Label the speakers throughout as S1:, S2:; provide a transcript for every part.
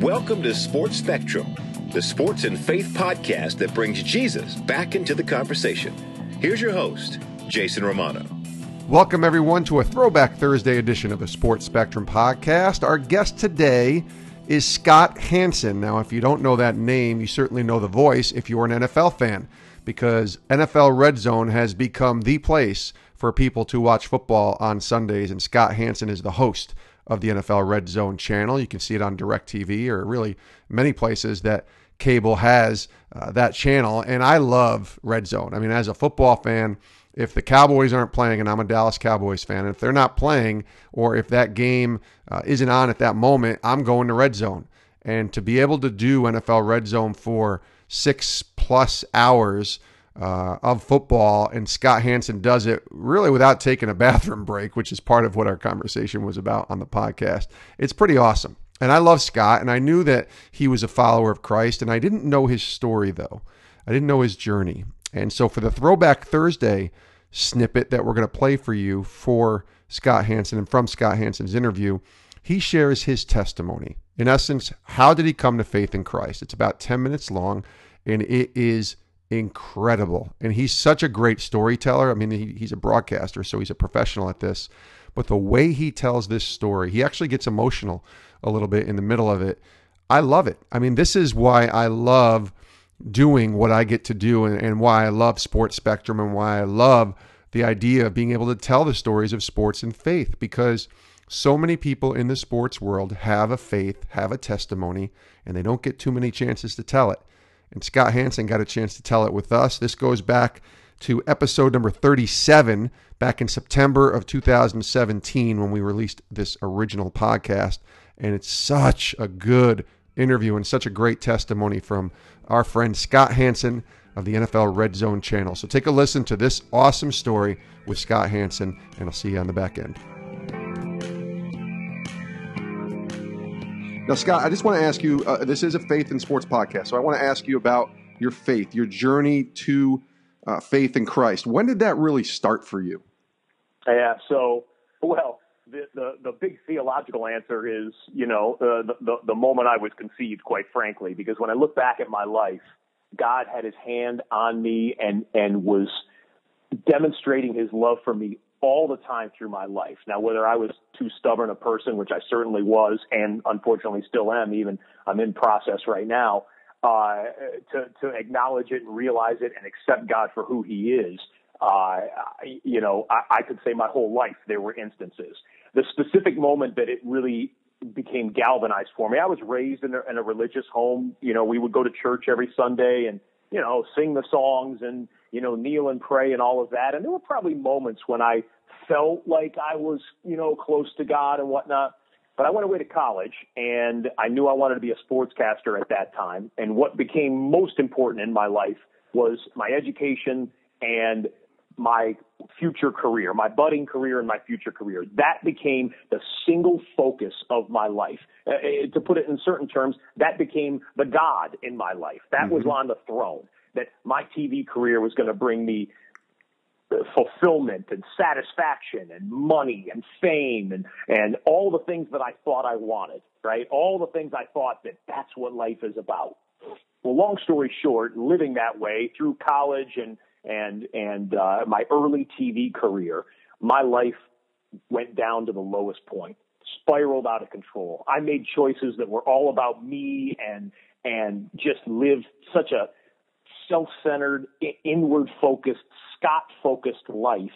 S1: Welcome to Sports Spectrum, the sports and faith podcast that brings Jesus back into the conversation. Here's your host, Jason Romano.
S2: Welcome, everyone, to a Throwback Thursday edition of the Sports Spectrum podcast. Our guest today is Scott Hanson. Now, if you don't know that name, you certainly know the voice if you're an NFL fan, because NFL Red Zone has become the place for people to watch football on Sundays, and Scott Hanson is the host of the NFL Red Zone channel. You can see it on DirecTV or really many places that cable has uh, that channel. And I love Red Zone. I mean, as a football fan, if the Cowboys aren't playing, and I'm a Dallas Cowboys fan, if they're not playing, or if that game uh, isn't on at that moment, I'm going to Red Zone. And to be able to do NFL Red Zone for six plus hours uh, of football, and Scott Hanson does it really without taking a bathroom break, which is part of what our conversation was about on the podcast. It's pretty awesome. And I love Scott, and I knew that he was a follower of Christ, and I didn't know his story, though. I didn't know his journey. And so for the Throwback Thursday snippet that we're going to play for you for Scott Hanson and from Scott Hanson's interview, he shares his testimony. In essence, how did he come to faith in Christ? It's about 10 minutes long, and it is incredible. And he's such a great storyteller. I mean, he, he's a broadcaster, so he's a professional at this. But the way he tells this story, he actually gets emotional a little bit in the middle of it. I love it. I mean, this is why I love doing what I get to do and, and why I love Sports Spectrum and why I love the idea of being able to tell the stories of sports and faith because so many people in the sports world have a faith, have a testimony, and they don't get too many chances to tell it. And Scott Hanson got a chance to tell it with us. This goes back to episode number 37 back in September of 2017 when we released this original podcast. And it's such a good interview and such a great testimony from our friend Scott Hanson of the NFL Red Zone channel. So take a listen to this awesome story with Scott Hanson, and I'll see you on the back end. Now, Scott, I just want to ask you uh, this is a faith and sports podcast. So I want to ask you about your faith, your journey to uh, faith in Christ. When did that really start for you?
S3: Yeah, so, well, the, the, the big theological answer is, you know, uh, the, the, the moment I was conceived, quite frankly, because when I look back at my life, God had his hand on me and, and was demonstrating his love for me all the time through my life. Now, whether I was too stubborn a person, which I certainly was, and unfortunately still am, even I'm in process right now, uh, to, to acknowledge it and realize it and accept God for who he is, uh, you know, I, I could say my whole life there were instances. The specific moment that it really became galvanized for me, I was raised in a, in a religious home. You know, we would go to church every Sunday and, you know, sing the songs and, you know, kneel and pray and all of that. And there were probably moments when I felt like I was, you know, close to God and whatnot. But I went away to college and I knew I wanted to be a sportscaster at that time. And what became most important in my life was my education and my future career, my budding career and my future career. That became the single focus of my life. Uh, to put it in certain terms, that became the God in my life. That mm-hmm. was on the throne that my TV career was going to bring me fulfillment and satisfaction and money and fame and and all the things that I thought I wanted, right? All the things I thought that that's what life is about. Well, long story short, living that way through college and and and uh, my early TV career, my life went down to the lowest point, spiraled out of control. I made choices that were all about me and and just lived such a self-centered, inward focused, Scott focused life.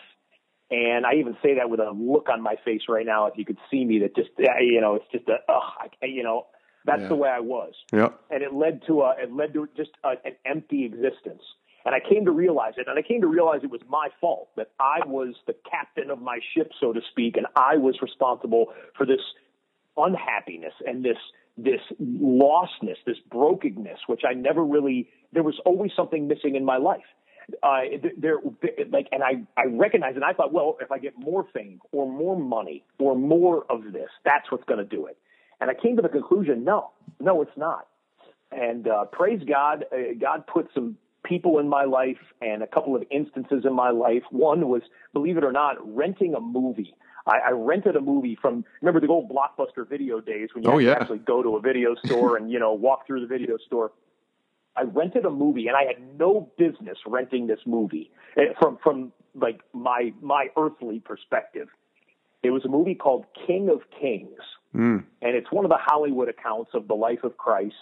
S3: And I even say that with a look on my face right now. If you could see me, that just uh, you know, it's just a, ugh, you know, that's yeah. the way I was.
S2: Yep.
S3: And it led to a, it led to just a, an empty existence. And I came to realize it, and I came to realize it was my fault that I was the captain of my ship, so to speak, and I was responsible for this unhappiness and this this lostness, this brokenness, which I never really, there was always something missing in my life. Uh, there, like, and I, I recognized, and I thought, well, if I get more fame or more money or more of this, that's what's going to do it. And I came to the conclusion, no, no, it's not. And uh, praise God, uh, God put some people in my life and a couple of instances in my life. One was, believe it or not, renting a movie I, I rented a movie from remember the old blockbuster video days when you
S2: oh, yeah.
S3: actually go to a video store and you know walk through the video store. I rented a movie and I had no business renting this movie eh, from from like my my earthly perspective. It was a movie called King of Kings,
S2: mm.
S3: and it's one of the Hollywood accounts of the life of Christ.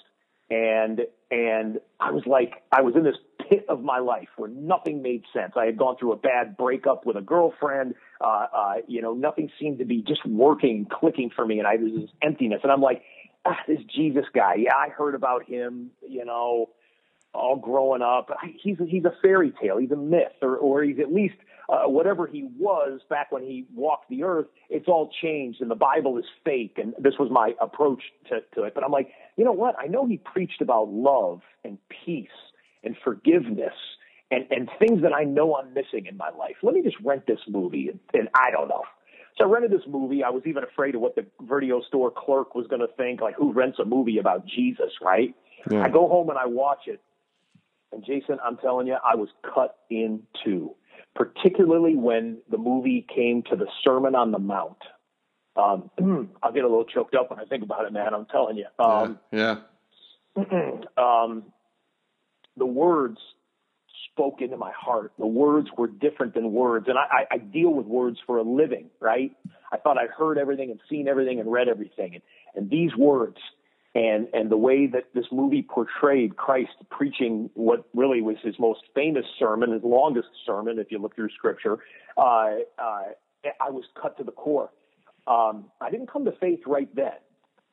S3: And and I was like, I was in this pit of my life where nothing made sense. I had gone through a bad breakup with a girlfriend. Uh, uh, you know, nothing seemed to be just working, clicking for me, and I was this emptiness. And I'm like, ah, this Jesus guy. Yeah, I heard about him. You know, all growing up. He's he's a fairy tale. He's a myth, or or he's at least uh, whatever he was back when he walked the earth. It's all changed, and the Bible is fake. And this was my approach to, to it. But I'm like, you know what? I know he preached about love and peace and forgiveness. And, and things that I know I'm missing in my life. Let me just rent this movie, and, and I don't know. So I rented this movie. I was even afraid of what the video store clerk was going to think, like who rents a movie about Jesus, right?
S2: Yeah.
S3: I go home and I watch it, and Jason, I'm telling you, I was cut in two, particularly when the movie came to the Sermon on the Mount. Um, I'll get a little choked up when I think about it, man. I'm telling you. Um,
S2: yeah.
S3: yeah. um, the words spoke into my heart. The words were different than words, and I, I, I deal with words for a living, right? I thought I'd heard everything and seen everything and read everything, and, and these words and and the way that this movie portrayed Christ preaching what really was his most famous sermon, his longest sermon, if you look through Scripture, uh, uh, I was cut to the core. Um, I didn't come to faith right then,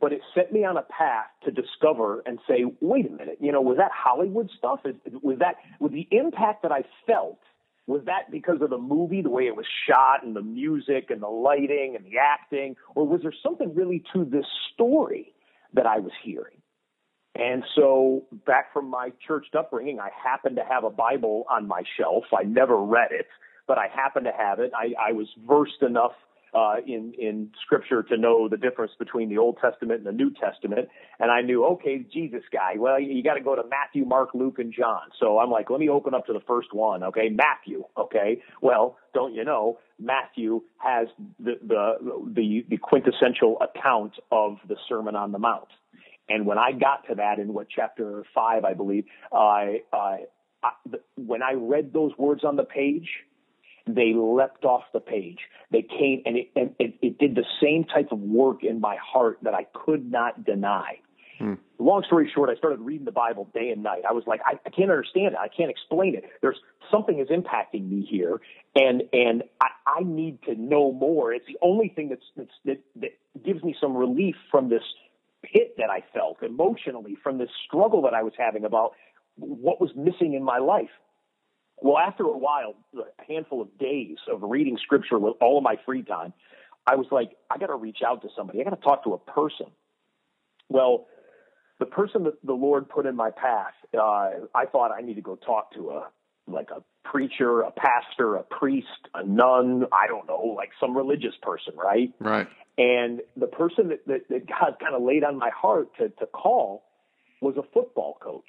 S3: but it set me on a path to discover and say, wait a minute, you know, was that Hollywood stuff? Was that was the impact that I felt? Was that because of the movie, the way it was shot, and the music, and the lighting, and the acting, or was there something really to this story? that I was hearing. And so, back from my church upbringing, I happened to have a Bible on my shelf. I never read it, but I happened to have it. I, I was versed enough uh, in in Scripture to know the difference between the Old Testament and the New Testament. And I knew, okay, Jesus guy. Well, you, you got to go to Matthew, Mark, Luke, and John. So I'm like, let me open up to the first one. Okay, Matthew. Okay, well, don't you know? Matthew has the, the, the, the quintessential account of the Sermon on the Mount. And when I got to that in what chapter five, I believe, I, I, I, when I read those words on the page, they leapt off the page. They came and it, and it, it did the same type of work in my heart that I could not deny.
S2: Hmm.
S3: Long story short, I started reading the Bible day and night. I was like, I, I can't understand it. I can't explain it. There's something is impacting me here, and and I, I need to know more. It's the only thing that's, that's that that gives me some relief from this pit that I felt emotionally, from this struggle that I was having about what was missing in my life. Well, after a while, a handful of days of reading scripture with all of my free time, I was like, I got to reach out to somebody. I got to talk to a person. Well, the person that the Lord put in my path, uh, I thought I need to go talk to a like a preacher, a pastor, a priest, a nun, I don't know, like some religious person, right?
S2: Right.
S3: And the person that, that, that God kind of laid on my heart to, to call was a football coach.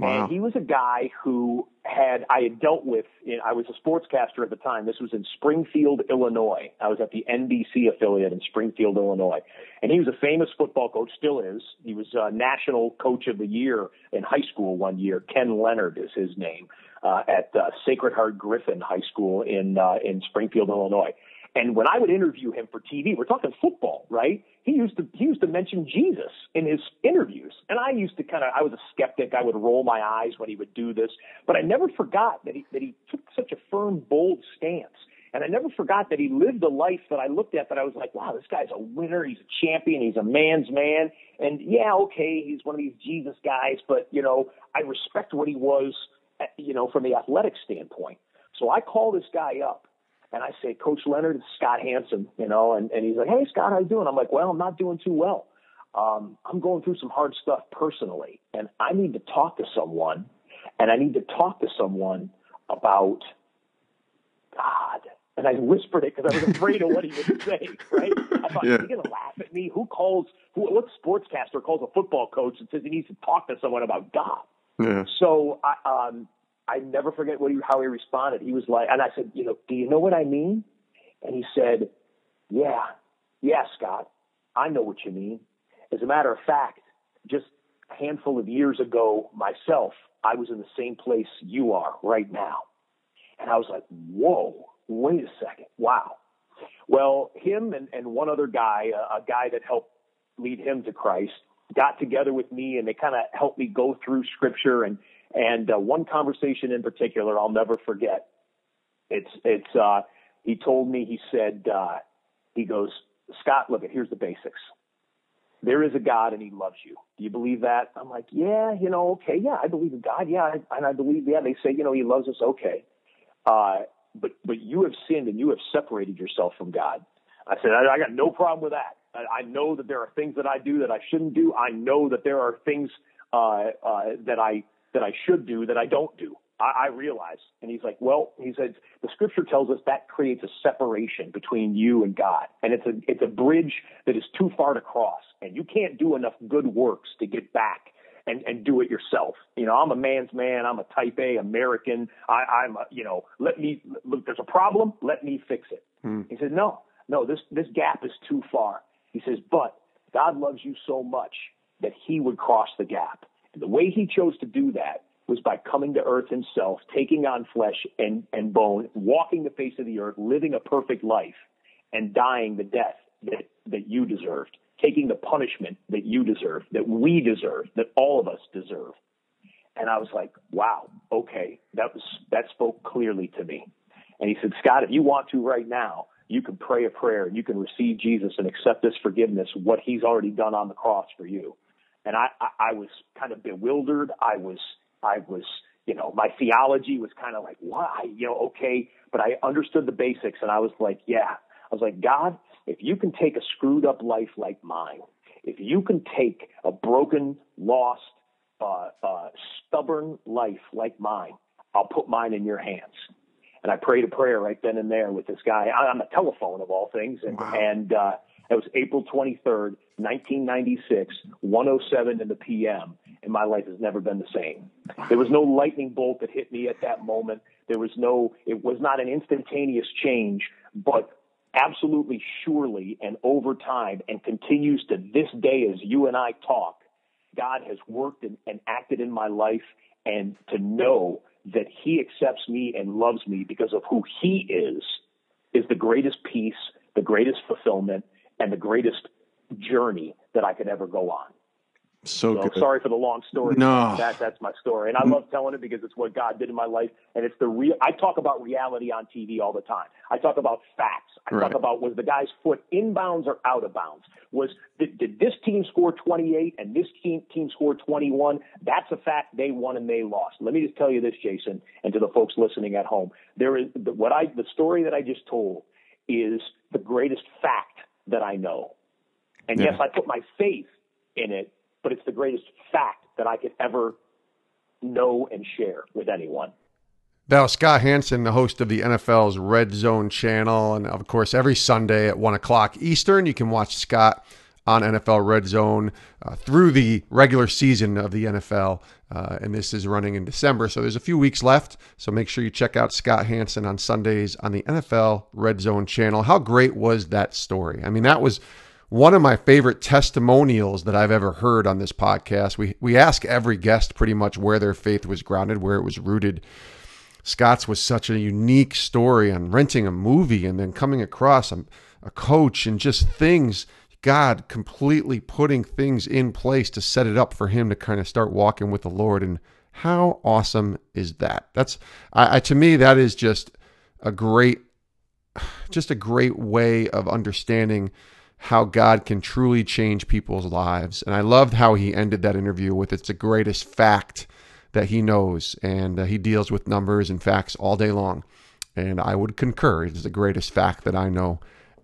S2: Wow.
S3: And he was a guy who had I had dealt with. In, I was a sportscaster at the time. This was in Springfield, Illinois. I was at the NBC affiliate in Springfield, Illinois, and he was a famous football coach. Still is. He was uh, national coach of the year in high school one year. Ken Leonard is his name uh, at uh, Sacred Heart Griffin High School in uh, in Springfield, Illinois. And when I would interview him for TV, we're talking football, right? He used to he used to mention Jesus in his interviews, and I used to kind of I was a skeptic. I would roll my eyes when he would do this, but I never forgot that he that he took such a firm, bold stance. And I never forgot that he lived a life that I looked at that I was like, wow, this guy's a winner. He's a champion. He's a man's man. And yeah, okay, he's one of these Jesus guys, but you know, I respect what he was, uh, you know, from the athletic standpoint. So I call this guy up and I say, Coach Leonard, it's Scott Hanson, you know, and, and he's like, Hey Scott, how you doing? I'm like, Well, I'm not doing too well. Um, I'm going through some hard stuff personally, and I need to talk to someone, and I need to talk to someone about God. And I whispered it because I was afraid of what he would say, right? I thought, yeah. is he going to laugh at me? Who calls, who, what sportscaster calls a football coach and says he needs to talk to someone about God?
S2: Yeah.
S3: So I, um, I never forget what he, how he responded. He was like, and I said, you know, do you know what I mean? And he said, Yeah, yeah, Scott. I know what you mean. As a matter of fact, just a handful of years ago, myself, I was in the same place you are right now. And I was like, whoa, wait a second. Wow. Well, him and, and one other guy, a, a guy that helped lead him to Christ, got together with me and they kind of helped me go through scripture and and uh, one conversation in particular I'll never forget. It's it's uh he told me he said uh he goes, "Scott, look at here's the basics. There is a God and he loves you. Do you believe that?" I'm like, "Yeah, you know, okay. Yeah, I believe in God. Yeah, and I believe yeah, they say, you know, he loves us. Okay. Uh but but you have sinned and you have separated yourself from God." I said, I, I got no problem with that. I, I know that there are things that I do that I shouldn't do. I know that there are things uh, uh, that I that I should do that I don't do. I, I realize. And he's like, well, he said the scripture tells us that creates a separation between you and God, and it's a it's a bridge that is too far to cross, and you can't do enough good works to get back and, and do it yourself. You know, I'm a man's man. I'm a type A American. I, I'm, a, you know, let me, look, there's a problem. Let me fix it. Hmm. He said, no, no, this, this gap is too far. He says, but God loves you so much that he would cross the gap. The way he chose to do that was by coming to earth himself, taking on flesh and, and bone, walking the face of the earth, living a perfect life, and dying the death that, that you deserved, taking the punishment that you deserve, that we deserve, that all of us deserve. And I was like, wow, okay, that was that spoke clearly to me. And he said, Scott, if you want to right now, you can pray a prayer and you can receive Jesus and accept this forgiveness, what he's already done on the cross for you. And I, I, I was kind of bewildered. I was, I was, you know, my theology was kind of like, why, you know, okay. But I understood the basics and I was like, yeah. I was like, God, if you can take a screwed up life like mine, if you can take a broken, lost, uh, uh, stubborn life like mine, I'll put mine in your hands and I prayed a prayer right then and there with this guy on the telephone of all things. And, wow. and uh, it was April 23rd, 1996, 107 in the PM, and my life has never been the same. There was no lightning bolt that hit me at that moment. There was no, it was not an instantaneous change, but absolutely surely and over time and continues to this day as you and I talk, God has worked and, and acted in my life and to know that he accepts me and loves me because of who he is is the greatest peace, the greatest fulfillment, and the greatest journey that I could ever go on.
S2: So, so
S3: sorry for the long story.
S2: No,
S3: that that's my story, and I love telling it because it's what God did in my life, and it's the real. I talk about reality on TV all the time. I talk about facts. I right. talk about was the guy's foot inbounds or out of bounds? Was did, did this team score 28 and this team team score 21? That's a fact. They won and they lost. Let me just tell you this, Jason, and to the folks listening at home. There is what I the story that I just told is the greatest fact that I know, and yeah. yes, I put my faith in it but it's the greatest fact that I could ever know and share with anyone.
S2: Was Scott Hanson, the host of the NFL's Red Zone channel. And of course, every Sunday at 1 o'clock Eastern, you can watch Scott on NFL Red Zone uh, through the regular season of the NFL. Uh, and this is running in December. So there's a few weeks left. So make sure you check out Scott Hanson on Sundays on the NFL Red Zone channel. How great was that story? I mean, that was one of my favorite testimonials that I've ever heard on this podcast. We we ask every guest pretty much where their faith was grounded, where it was rooted. Scott's was such a unique story on renting a movie and then coming across a, a coach and just things. God completely putting things in place to set it up for him to kind of start walking with the Lord. And how awesome is that? That's I, I to me that is just a great, just a great way of understanding how God can truly change people's lives. And I loved how he ended that interview with it's the greatest fact that he knows. And uh, he deals with numbers and facts all day long. And I would concur. It's the greatest fact that I know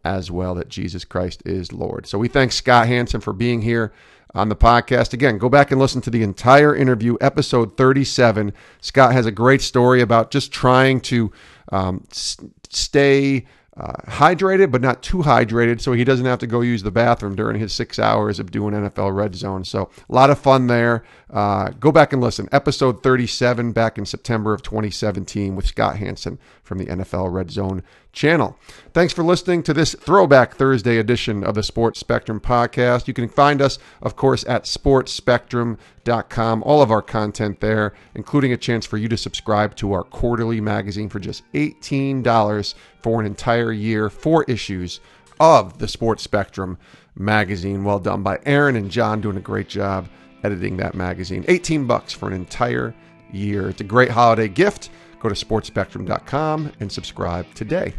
S2: as well that Jesus Christ is Lord. So we thank Scott Hanson for being here on the podcast. Again, go back and listen to the entire interview, episode 37. Scott has a great story about just trying to um, s- stay uh, hydrated, but not too hydrated, so he doesn't have to go use the bathroom during his six hours of doing NFL Red Zone. So a lot of fun there. Uh, go back and listen. Episode 37 back in September of 2017 with Scott Hanson from the NFL Red Zone channel. Thanks for listening to this Throwback Thursday edition of the Sports Spectrum podcast. You can find us, of course, at sportspectrum.com. All of our content there, including a chance for you to subscribe to our quarterly magazine for just $18 for an entire year, four issues of the Sports Spectrum magazine. Well done by Aaron and John doing a great job editing that magazine. 18 bucks for an entire year. It's a great holiday gift. Go to sportspectrum.com and subscribe today.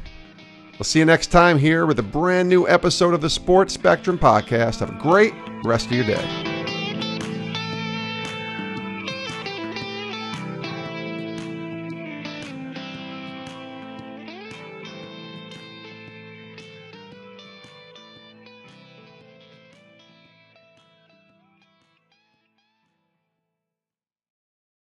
S2: We'll see you next time here with a brand new episode of the Sports Spectrum podcast. Have a great rest of your day.